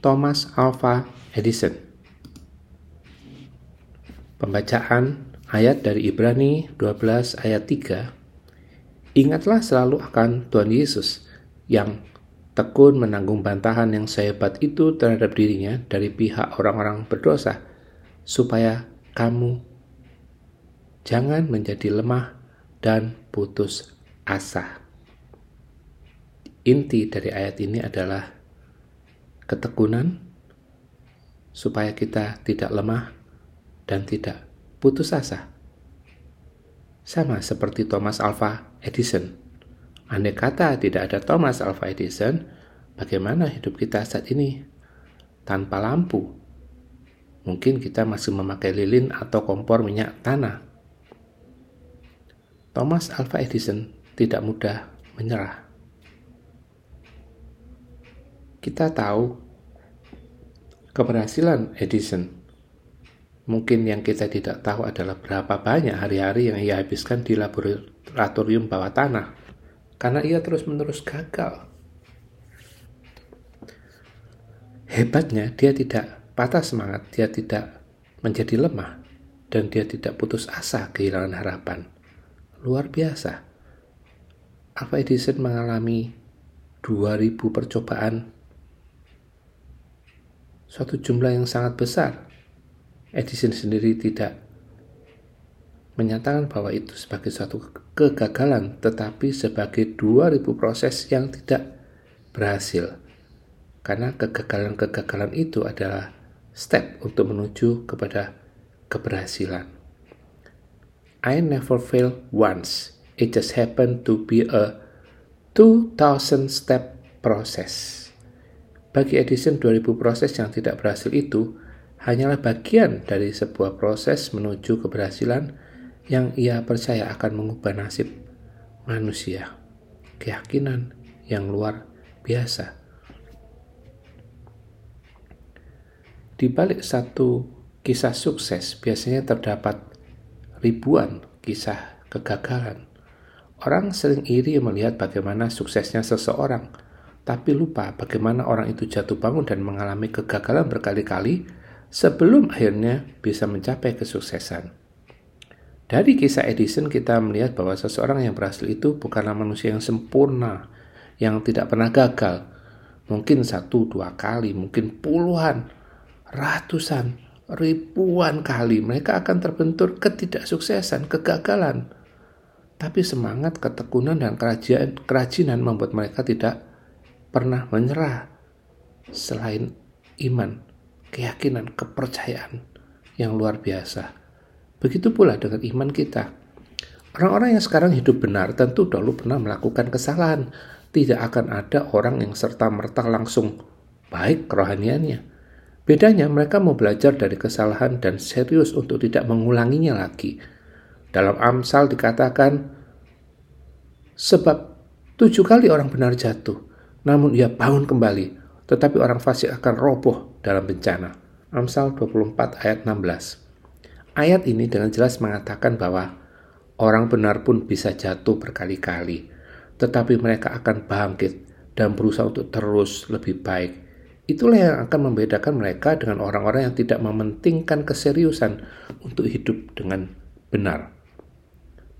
Thomas Alva Edison. Pembacaan ayat dari Ibrani 12 ayat 3. Ingatlah selalu akan Tuhan Yesus yang tekun menanggung bantahan yang sehebat itu terhadap dirinya dari pihak orang-orang berdosa, supaya kamu jangan menjadi lemah dan putus asa. Inti dari ayat ini adalah ketekunan supaya kita tidak lemah dan tidak putus asa. Sama seperti Thomas Alva Edison Andai kata tidak ada Thomas Alva Edison, bagaimana hidup kita saat ini? Tanpa lampu, mungkin kita masih memakai lilin atau kompor minyak tanah. Thomas Alva Edison tidak mudah menyerah. Kita tahu keberhasilan Edison. Mungkin yang kita tidak tahu adalah berapa banyak hari-hari yang ia habiskan di laboratorium bawah tanah karena ia terus-menerus gagal. Hebatnya, dia tidak patah semangat, dia tidak menjadi lemah, dan dia tidak putus asa kehilangan harapan. Luar biasa. Alva Edison mengalami 2000 percobaan suatu jumlah yang sangat besar. Edison sendiri tidak menyatakan bahwa itu sebagai suatu kegagalan, tetapi sebagai 2000 proses yang tidak berhasil. Karena kegagalan-kegagalan itu adalah step untuk menuju kepada keberhasilan. I never fail once. It just happened to be a 2000 step process. Bagi Edison 2000 proses yang tidak berhasil itu hanyalah bagian dari sebuah proses menuju keberhasilan yang ia percaya akan mengubah nasib manusia. Keyakinan yang luar biasa. Di balik satu kisah sukses biasanya terdapat ribuan kisah kegagalan. Orang sering iri melihat bagaimana suksesnya seseorang, tapi lupa bagaimana orang itu jatuh bangun dan mengalami kegagalan berkali-kali sebelum akhirnya bisa mencapai kesuksesan. Dari kisah Edison kita melihat bahwa seseorang yang berhasil itu bukanlah manusia yang sempurna, yang tidak pernah gagal. Mungkin satu, dua kali, mungkin puluhan, ratusan, ribuan kali mereka akan terbentur ketidaksuksesan, kegagalan. Tapi semangat, ketekunan, dan kerajinan, kerajinan membuat mereka tidak pernah menyerah. Selain iman, keyakinan, kepercayaan yang luar biasa. Begitu pula dengan iman kita. Orang-orang yang sekarang hidup benar tentu dahulu pernah melakukan kesalahan. Tidak akan ada orang yang serta-merta langsung baik kerohaniannya. Bedanya mereka mau belajar dari kesalahan dan serius untuk tidak mengulanginya lagi. Dalam Amsal dikatakan, sebab tujuh kali orang benar jatuh, namun ia bangun kembali, tetapi orang fasik akan roboh dalam bencana. Amsal 24 ayat 16. Ayat ini dengan jelas mengatakan bahwa orang benar pun bisa jatuh berkali-kali, tetapi mereka akan bangkit dan berusaha untuk terus lebih baik. Itulah yang akan membedakan mereka dengan orang-orang yang tidak mementingkan keseriusan untuk hidup dengan benar.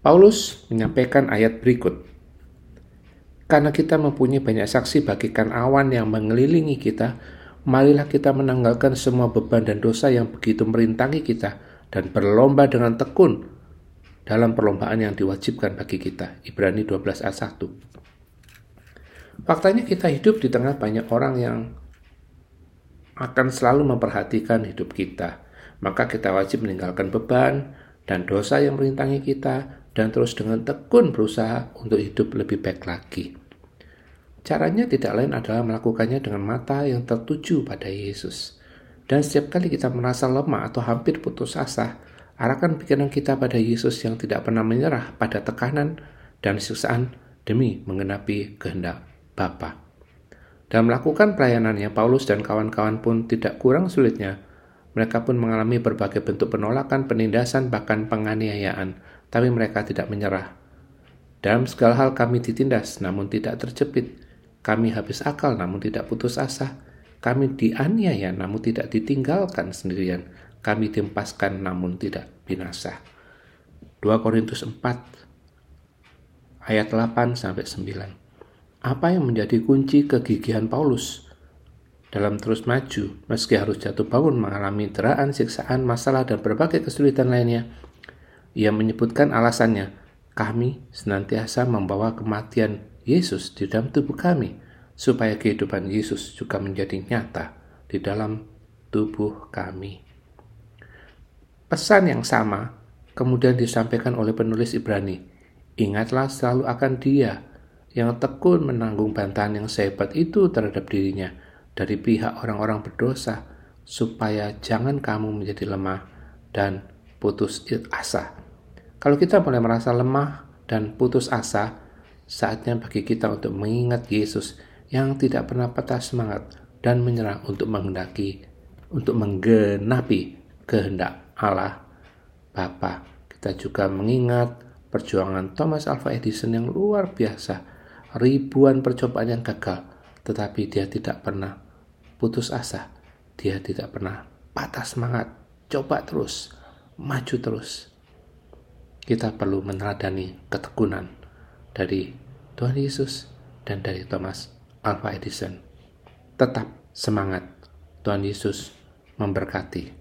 Paulus menyampaikan ayat berikut. Karena kita mempunyai banyak saksi bagikan awan yang mengelilingi kita, marilah kita menanggalkan semua beban dan dosa yang begitu merintangi kita, dan berlomba dengan tekun dalam perlombaan yang diwajibkan bagi kita. Ibrani 12 ayat 1. Faktanya kita hidup di tengah banyak orang yang akan selalu memperhatikan hidup kita. Maka kita wajib meninggalkan beban dan dosa yang merintangi kita dan terus dengan tekun berusaha untuk hidup lebih baik lagi. Caranya tidak lain adalah melakukannya dengan mata yang tertuju pada Yesus. Dan setiap kali kita merasa lemah atau hampir putus asa, arahkan pikiran kita pada Yesus yang tidak pernah menyerah pada tekanan dan siksaan demi mengenapi kehendak Bapa. Dan melakukan pelayanannya, Paulus dan kawan-kawan pun tidak kurang sulitnya. Mereka pun mengalami berbagai bentuk penolakan, penindasan, bahkan penganiayaan, tapi mereka tidak menyerah. Dalam segala hal kami ditindas, namun tidak terjepit. Kami habis akal, namun tidak putus asa Kami dianiaya namun tidak ditinggalkan sendirian. Kami diempaskan namun tidak binasa. 2 Korintus 4 ayat 8 sampai 9. Apa yang menjadi kunci kegigihan Paulus dalam terus maju meski harus jatuh bangun mengalami deraan, siksaan, masalah dan berbagai kesulitan lainnya? Ia menyebutkan alasannya, kami senantiasa membawa kematian Yesus di dalam tubuh kami supaya kehidupan Yesus juga menjadi nyata di dalam tubuh kami. Pesan yang sama kemudian disampaikan oleh penulis Ibrani. Ingatlah selalu akan dia yang tekun menanggung bantahan yang sehebat itu terhadap dirinya dari pihak orang-orang berdosa, supaya jangan kamu menjadi lemah dan putus asa. Kalau kita mulai merasa lemah dan putus asa, saatnya bagi kita untuk mengingat Yesus yang tidak pernah patah semangat dan menyerah untuk menghendaki, untuk menggenapi kehendak Allah Bapa. Kita juga mengingat perjuangan Thomas Alva Edison yang luar biasa, ribuan percobaan yang gagal, tetapi dia tidak pernah putus asa, dia tidak pernah patah semangat, coba terus, maju terus. Kita perlu meneladani ketekunan dari Tuhan Yesus dan dari Thomas Alpha Edison. Tetap semangat. Tuhan Yesus memberkati.